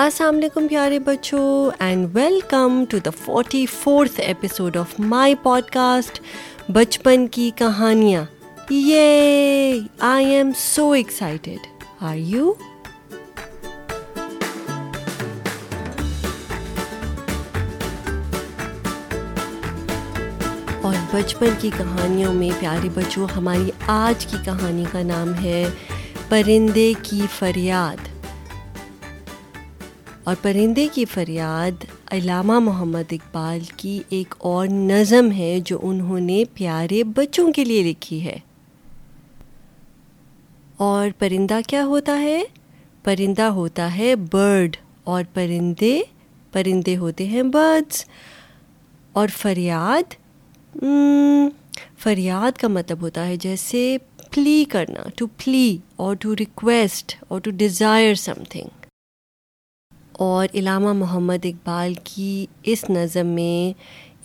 السلام علیکم پیارے بچوں and welcome to the forty fourth episode of my podcast بچپن کی کہانیاں یہ I am so excited are you اور بچپن کی کہانیوں میں پیارے بچوں ہماری آج کی کہانی کا نام ہے پرندے کی فریاد اور پرندے کی فریاد علامہ محمد اقبال کی ایک اور نظم ہے جو انہوں نے پیارے بچوں کے لیے لکھی ہے اور پرندہ کیا ہوتا ہے پرندہ ہوتا ہے برڈ اور پرندے پرندے ہوتے ہیں برڈس اور فریاد فریاد کا مطلب ہوتا ہے جیسے پلی کرنا ٹو پلی اور ٹو ریکویسٹ اور ٹو ڈیزائر سم تھنگ اور علامہ محمد اقبال کی اس نظم میں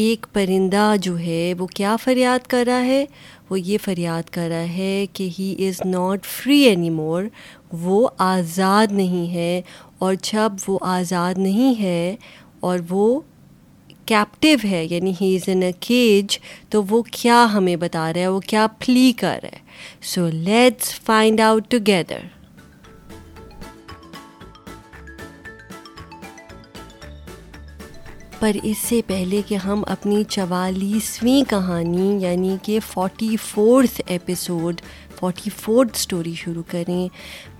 ایک پرندہ جو ہے وہ کیا فریاد کر رہا ہے وہ یہ فریاد کر رہا ہے کہ he is not free any more وہ آزاد نہیں ہے اور جب وہ آزاد نہیں ہے اور وہ کیپٹیو ہے یعنی ہی از این اے کیج تو وہ کیا ہمیں بتا رہا ہے وہ کیا پلی کر رہا ہے so let's find out together پر اس سے پہلے کہ ہم اپنی چوالیسویں کہانی یعنی کہ forty fourth episode forty fourth story شروع کریں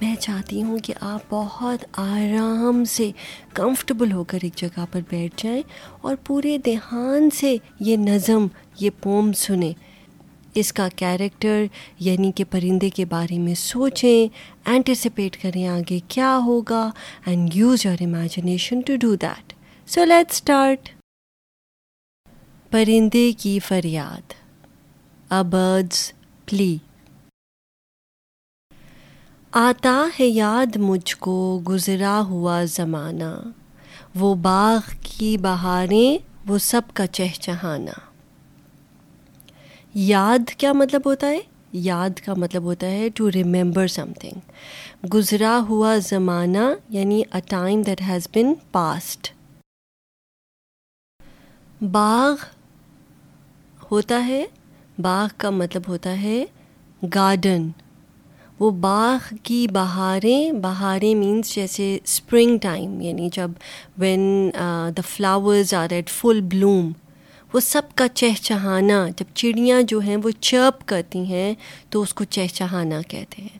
میں چاہتی ہوں کہ آپ بہت آرام سے کمفرٹیبل ہو کر ایک جگہ پر بیٹھ جائیں اور پورے دھیان سے یہ نظم یہ پوم سنیں اس کا کیریکٹر یعنی کہ پرندے کے بارے میں سوچیں اینٹیسپیٹ کریں آگے کیا ہوگا and use your imagination to do that so let start پرندے کی فریاد ا برڈز پلی آتا ہے یاد مجھ کو گزرا ہوا زمانہ وہ باغ کی بہاریں وہ سب کا چہچہانا یاد کیا مطلب ہوتا ہے یاد کا مطلب ہوتا ہے ٹو ریمبر سم تھنگ گزرا ہوا زمانہ یعنی a time that has been past باغ ہوتا ہے باغ کا مطلب ہوتا ہے گارڈن وہ باغ کی بہاریں بہاریں مینس جیسے اسپرنگ ٹائم یعنی جب when the flowers are at full bloom وہ سب کا چہچہانا جب چڑیاں جو ہیں وہ چرپ کرتی ہیں تو اس کو چہچہانا کہتے ہیں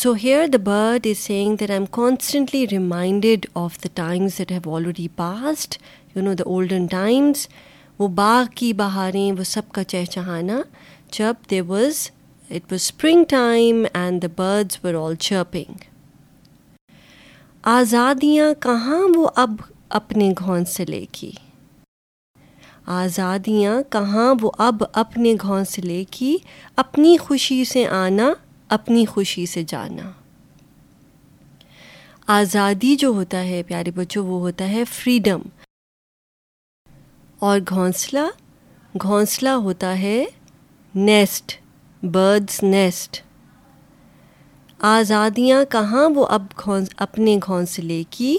so here the bird is saying that I am constantly reminded of the times that have already passed you know the olden times وہ باغ کی بہاریں وہ سب کا چہچہانا جب they was it was spring time and the birds were all chirping آزادیاں کہاں وہ اب اپنے گھونسلے کی آزادیاں کہاں وہ اب اپنے گھونسلے کی اپنی خوشی سے آنا اپنی خوشی سے جانا آزادی جو ہوتا ہے پیارے بچوں وہ ہوتا ہے فریڈم اور گھونسلا گھونسلہ ہوتا ہے نیسٹ برڈس نیسٹ آزادیاں کہاں وہ اب اپنے گھونسلے کی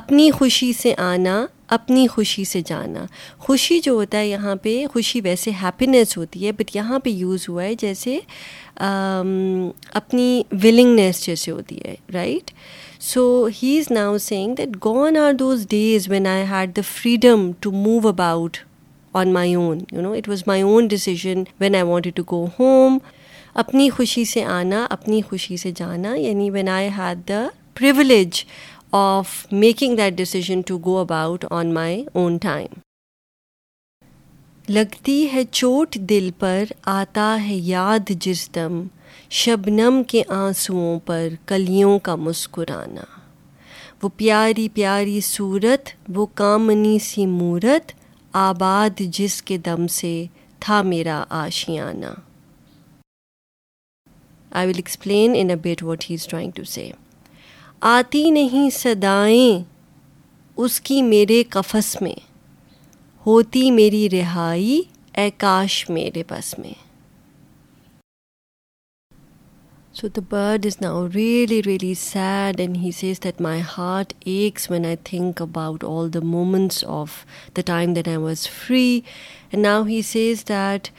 اپنی خوشی سے آنا اپنی خوشی سے جانا خوشی جو ہوتا ہے یہاں پہ خوشی ویسے ہیپینیس ہوتی ہے بٹ یہاں پہ یوز ہوا ہے جیسے اپنی ولنگنیس جیسے ہوتی ہے right so he is now saying that gone are those days when I had the freedom to move about on my own you know it was my own decision when I wanted to go home اپنی خوشی سے آنا اپنی خوشی سے جانا یعنی when I had the privilege of making that decision to go about on my own time لگتی ہے چوٹ دل پر آتا ہے یاد جس دم شبنم کے آنسوؤں پر کلیوں کا مسکرانا وہ پیاری پیاری صورت وہ کامنی سی مورت آباد جس کے دم سے تھا میرا Ashiana I will explain in a bit what he is trying to say آتی نہیں صدائیں اس کی میرے کفس میں ہوتی میری رہائی اے کاش میرے بس میں so the bird is now really really sad and he says that my heart aches when I think about all the moments of the time that I was free and now he says that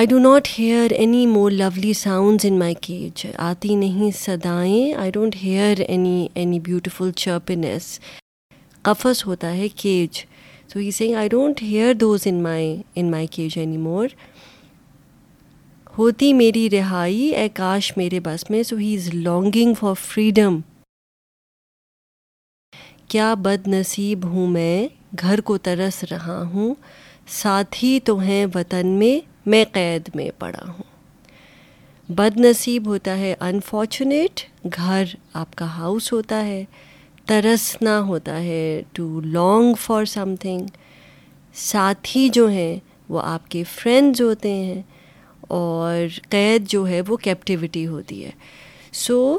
I do not hear any more lovely sounds in my cage آتی نہیں سدائیں I don't hear any any beautiful chirpiness قفص ہوتا ہے cage so he sing I don't hear those in my in my cage any more ہوتی میری رہائی اے کاش میرے بس میں so he is longing for freedom کیا بد نصیب ہوں میں گھر کو ترس رہا ہوں ساتھی تو ہیں وطن میں میں قید میں پڑا ہوں بد نصیب ہوتا ہے انفارچونیٹ گھر آپ کا ہاؤس ہوتا ہے ترسنا ہوتا ہے to long for something ساتھی جو ہیں وہ آپ کے فرینڈز ہوتے ہیں اور قید جو ہے وہ کیپٹیوٹی ہوتی ہے سو so,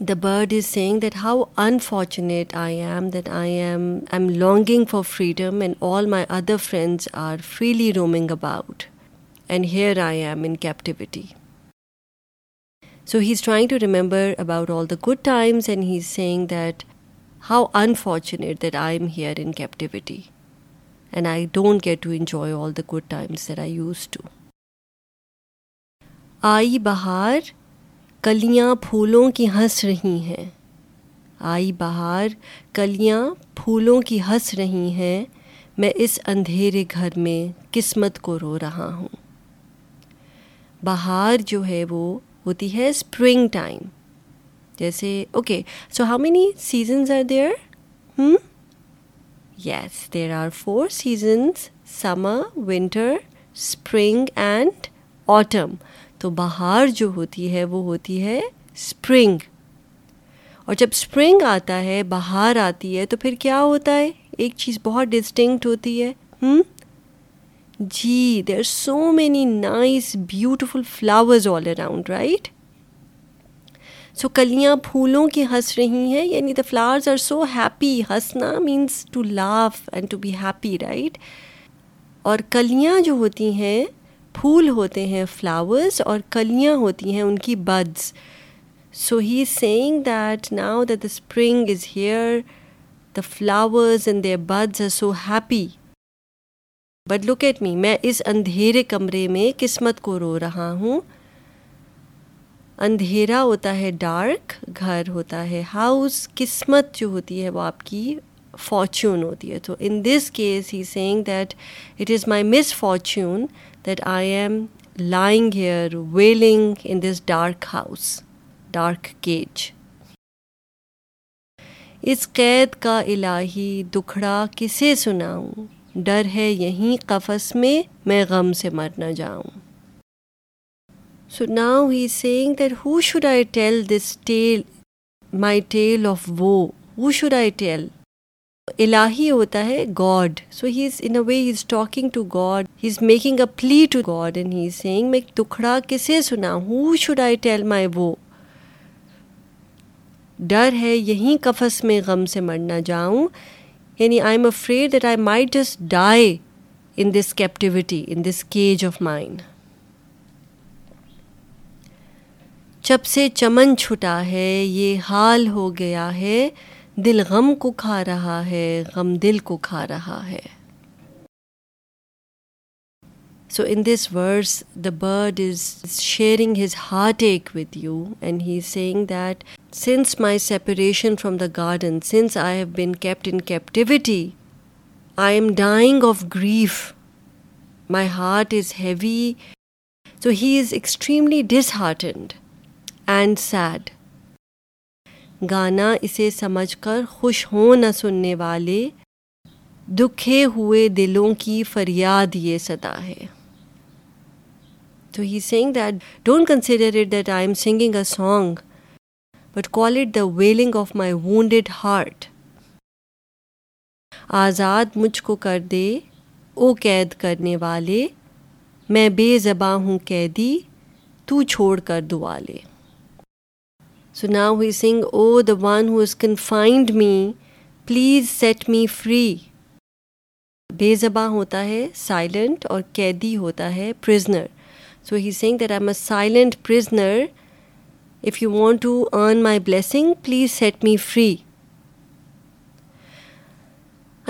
the bird is saying that how unfortunate I am, that I'm longing for freedom and all my other friends are freely roaming about. And here I am in captivity. So he's trying to remember about all the good times and he's saying that how unfortunate that I'm here in captivity and I don't get to enjoy all the good times that I used to. Aayi bahar کلیاں پھولوں کی ہنس رہی ہیں آئی بہار کلیاں پھولوں کی ہنس رہی ہیں میں اس اندھیرے گھر میں قسمت کو رو رہا ہوں بہار جو ہے وہ ہوتی ہے اسپرنگ ٹائم جیسے okay so how many seasons are there hmm yes there are four seasons summer winter spring and autumn تو بہار جو ہوتی ہے وہ ہوتی ہے اسپرنگ اور جب اسپرنگ آتا ہے بہار آتی ہے تو پھر کیا ہوتا ہے ایک چیز بہت ڈسٹنکٹ ہوتی ہے ہم جی there are so many nice beautiful flowers all around right so کلیاں پھولوں کی ہنس رہی ہیں یعنی the flowers are so happy ہنسنا means to laugh and to be happy right اور کلیاں جو ہوتی ہیں پھول ہوتے ہیں فلاورس اور کلیاں ہوتی ہیں ان کی buds so he saying that now that the spring is here the flowers and their buds are so happy but look at me میں اس اندھیرے کمرے میں قسمت کو رو رہا ہوں اندھیرا ہوتا ہے ڈارک گھر ہوتا ہے ہاؤس قسمت جو ہوتی ہے وہ آپ کی فارچون ہوتی ہے تو in this case he saying that it is my misfortune that I am lying here wailing in this dark house dark cage اس قید کا الہی دکھڑا کسے سناؤں ڈر ہے یہیں قفس میں میں غم سے مر نہ جاؤں so now he saying that who should I tell this tale my tale of woe who should I tell الہی ہوتا ہے God so he is in a way he is talking to God he is making a plea to God and he is saying میں دکھڑا کسے سنا who should I tell my woe ڈر ہے یہیں کفس میں غم سے مرنا جاؤں یعنی I am afraid that I my just die in this captivity in this cage of mind جب سے چمن چھٹا ہے یہ حال ہو گیا ہے دل غم کو کھا رہا ہے غم دل کو کھا رہا ہے so in this verse the bird is sharing his heartache with you and he saying that since my separation from the garden since I have been kept in captivity I am dying of grief my heart is heavy so he is extremely disheartened and sad گانا اسے سمجھ کر خوش ہوں نہ سننے والے دکھے ہوئے دلوں کی فریاد یہ صدا ہے تو he saying that don't consider it that I am singing a song but call it the wailing of my wounded heart آزاد مجھ کو کر دے او قید کرنے والے میں بے زباں ہوں قیدی تو چھوڑ کر دعا لے so now he sing O the one who's confined me please set me free بے زباں ہوتا ہے سائلنٹ اور قیدی ہوتا ہے prisoner so he that I am a silent prisoner if you want to earn my blessing please set me free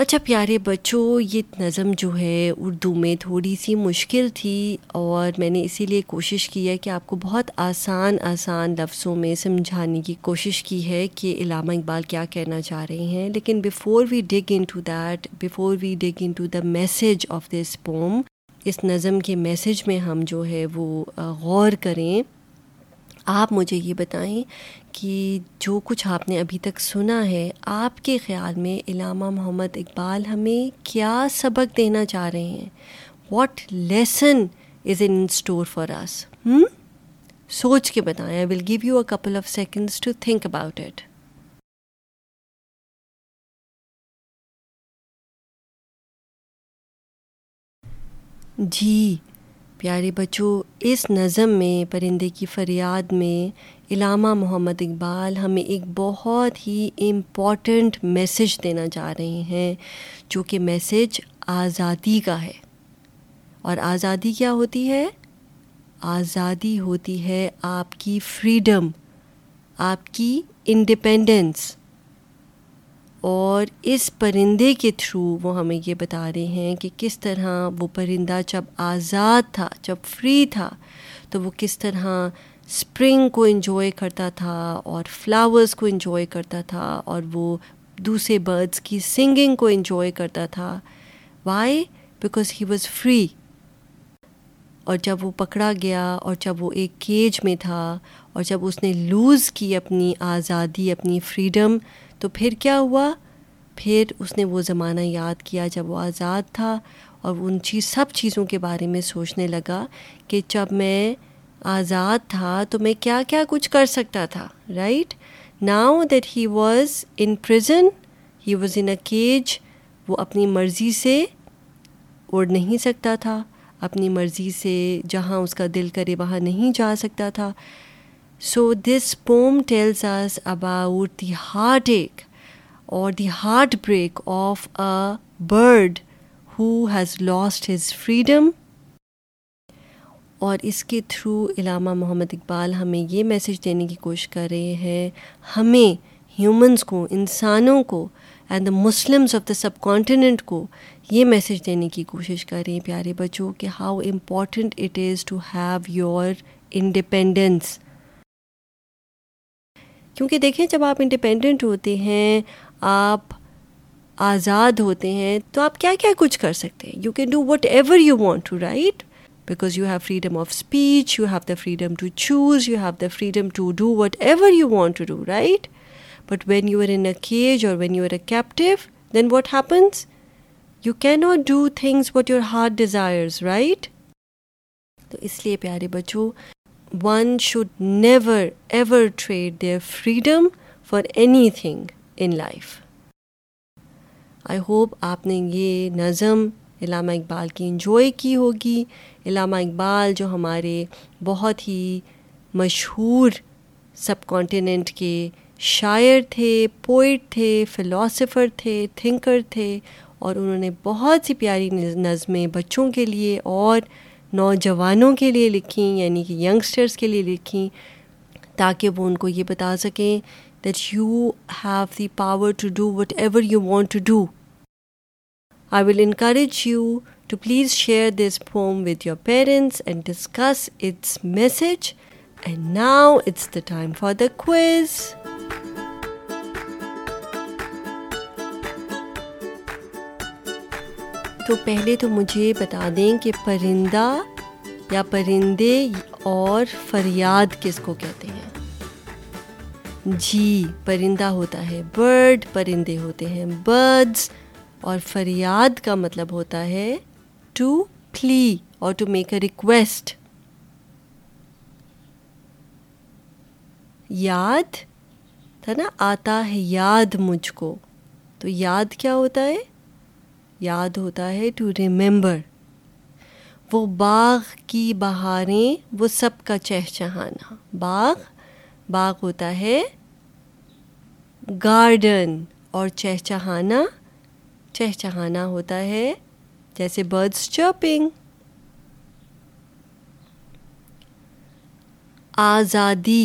اچھا پیارے بچوں یہ نظم جو ہے اردو میں تھوڑی سی مشکل تھی اور میں نے اسی لیے کوشش کی ہے کہ آپ کو بہت آسان آسان لفظوں میں سمجھانے کی کوشش کی ہے کہ علامہ اقبال کیا کہنا چاہ رہے ہیں لیکن before we dig into that before we dig into the message of this poem اس نظم کے میسیج میں ہم جو ہے وہ غور کریں آپ مجھے یہ بتائیں کہ جو کچھ آپ نے ابھی تک سنا ہے آپ کے خیال میں علامہ محمد اقبال ہمیں کیا سبق دینا چاہ رہے ہیں what lesson is in store for us سوچ کے بتائیں I will give you a couple of seconds to think about it جی پیارے بچوں اس نظم میں پرندے کی فریاد میں علامہ محمد اقبال ہمیں ایک بہت ہی امپورٹنٹ میسج دینا چاہ رہے ہیں جو کہ میسج آزادی کا ہے اور آزادی کیا ہوتی ہے آزادی ہوتی ہے آپ کی فریڈم آپ کی انڈیپینڈنس اور اس پرندے کے تھرو وہ ہمیں یہ بتا رہے ہیں کہ کس طرح وہ پرندہ جب آزاد تھا جب فری تھا تو وہ کس طرح اسپرنگ کو انجوائے کرتا تھا اور فلاورس کو انجوائے کرتا تھا اور وہ دوسرے برڈس کی سنگنگ کو انجوائے کرتا تھا why because he was free اور جب وہ پکڑا گیا اور جب وہ ایک کیج میں تھا اور جب اس نے لوز کی اپنی آزادی اپنی فریڈم تو پھر کیا ہوا پھر اس نے وہ زمانہ یاد کیا جب وہ آزاد تھا اور ان چیز سب چیزوں کے بارے میں سوچنے لگا کہ جب میں آزاد تھا تو میں کیا کیا کچھ کر سکتا تھا right now that he was in prison he was in a cage وہ اپنی مرضی سے اڑ نہیں سکتا تھا اپنی مرضی سے جہاں اس کا دل کرے وہاں نہیں جا سکتا تھا so this poem tells us about the heartache اور the heartbreak of a bird who has lost his freedom اور اس کے تھرو علامہ محمد اقبال ہمیں یہ میسج دینے کی کوشش کر رہے ہیں ہمیں ہیومنس کو انسانوں کو and the Muslims of the subcontinent کو یہ میسج دینے کی کوشش کر رہے ہیں پیارے بچوں کہ how important it is to have your independence کیونکہ دیکھیں جب آپ انڈیپینڈنٹ ہوتے ہیں آپ آزاد ہوتے ہیں تو آپ کیا کیا کچھ کر سکتے ہیں you can do whatever you want to right because you have freedom of speech you have the freedom to choose you have the freedom to do whatever you want to do right but when you are in a cage اور when you are a captive then what happens you not do things what your heart desires right تو اس لیے پیارے بچوں one should never ever trade their freedom for anything in life I hope آپ نے یہ نظم علامہ اقبال کی انجوائے کی ہوگی علامہ اقبال جو ہمارے بہت ہی مشہور سب کانٹیننٹ کے شاعر تھے پوئٹ تھے فلاسفر تھے تھنکر تھے اور انہوں نے بہت سی پیاری نظمیں بچوں کے لیے اور نوجوانوں کے لیے لکھیں یعنی کہ ینگسٹرس کے لیے لکھیں تاکہ وہ ان کو یہ بتا سکیں that you have the power to do whatever you want to do I will encourage you to please share this poem with your parents and discuss its message and now it's the time for the quiz تو پہلے تو مجھے بتا دیں کہ پرندہ یا پرندے اور فریاد کس کو کہتے ہیں جی پرندہ ہوتا ہے برڈ پرندے ہوتے ہیں برڈز اور فریاد کا مطلب ہوتا ہے ٹو پلی اور ٹو میک اے ریکویسٹ یاد تھا نا آتا ہے یاد مجھ کو تو یاد کیا ہوتا ہے یاد ہوتا ہے ٹو ریمبر وہ باغ کی بہاریں وہ سب کا چہچہانا باغ باغ ہوتا ہے گارڈن اور چہچہانا چہچہانا ہوتا ہے جیسے برڈس چرپنگ آزادی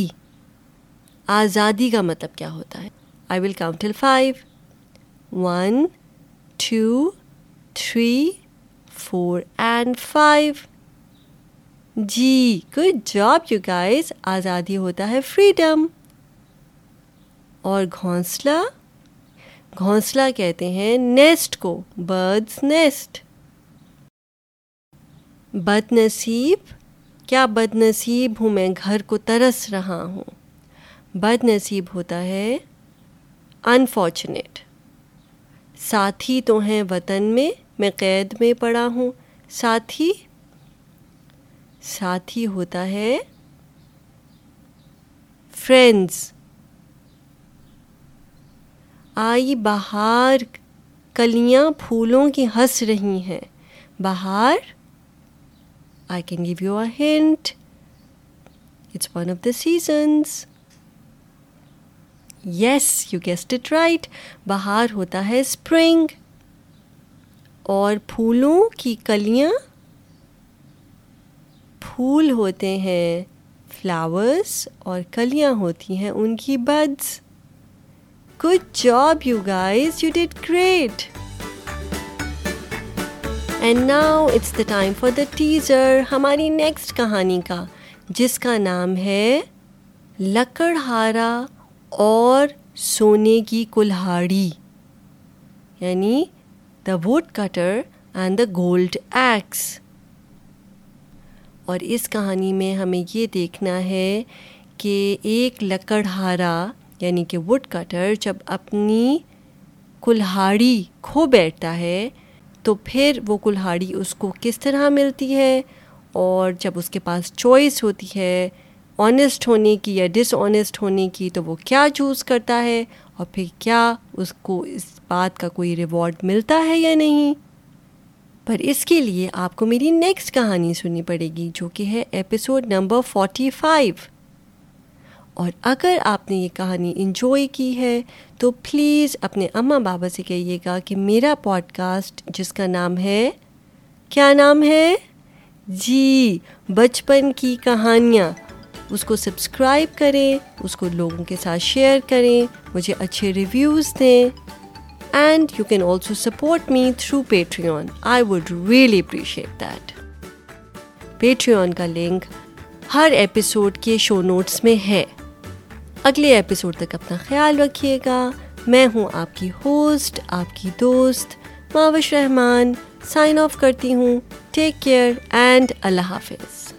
آزادی کا مطلب کیا ہوتا ہے I will count five one two three four and five جی کچھ جاب یو گائز آزادی ہوتا ہے فریڈم اور گھونسلہ گھونسلہ کہتے ہیں نیسٹ کو برڈز نیسٹ بد نصیب کیا بد نصیب ہوں میں گھر کو ترس رہا ہوں بد نصیب ہوتا ہے انفارچونیٹ ساتھی تو ہیں وطن میں میں قید میں پڑا ہوں ساتھی ساتھی ہوتا ہے فرینڈز آئی بہار کلیاں پھولوں کی ہنس رہی ہیں بہار I can give you a hint it's one of the seasons yes you guessed it right بہار ہوتا ہے اسپرنگ اور پھولوں کی کلیاں پھول ہوتے ہیں فلاورس اور کلیاں ہوتی ہیں ان کی buds good job you guys you did great and now it's the time for the teacher ہماری نیکسٹ کہانی کا جس کا نام ہے لکڑ ہارا اور سونے کی کلہاڑی یعنی the woodcutter and the gold axe اور اس کہانی میں ہمیں یہ دیکھنا ہے کہ ایک لکڑہارا یعنی کہ ووڈ کٹر جب اپنی کلہاڑی کھو بیٹھتا ہے تو پھر وہ کلہاڑی اس کو کس طرح ملتی ہے اور جب اس کے پاس چوائس ہوتی ہے آنیسٹ ہونے کی یا ڈس آنیسٹ ہونے کی تو وہ کیا چوز کرتا ہے اور پھر کیا اس کو اس بات کا کوئی ریوارڈ ملتا ہے یا نہیں پر اس کے لیے آپ کو میری نیکسٹ کہانی سننی پڑے گی جو کہ ہے ایپیسوڈ نمبر فورٹی فائیو اور اگر آپ نے یہ کہانی انجوائے کی ہے تو پلیز اپنے اماں بابا سے کہیے گا کہ میرا پوڈ کاسٹ جس کا نام ہے کیا نام ہے جی بچپن کی کہانیاں اس کو سبسکرائب کریں اس کو لوگوں کے ساتھ شیئر کریں مجھے اچھے ریویوز دیں and you can also support me through Patreon I would really appreciate Patreon کا لنک ہر ایپیسوڈ کے شو نوٹس میں ہے اگلے ایپیسوڈ تک اپنا خیال رکھیے گا میں ہوں آپ کی ہوسٹ آپ کی دوست معاوش رحمان سائن آف کرتی ہوں ٹیک کیئر اینڈ اللہ حافظ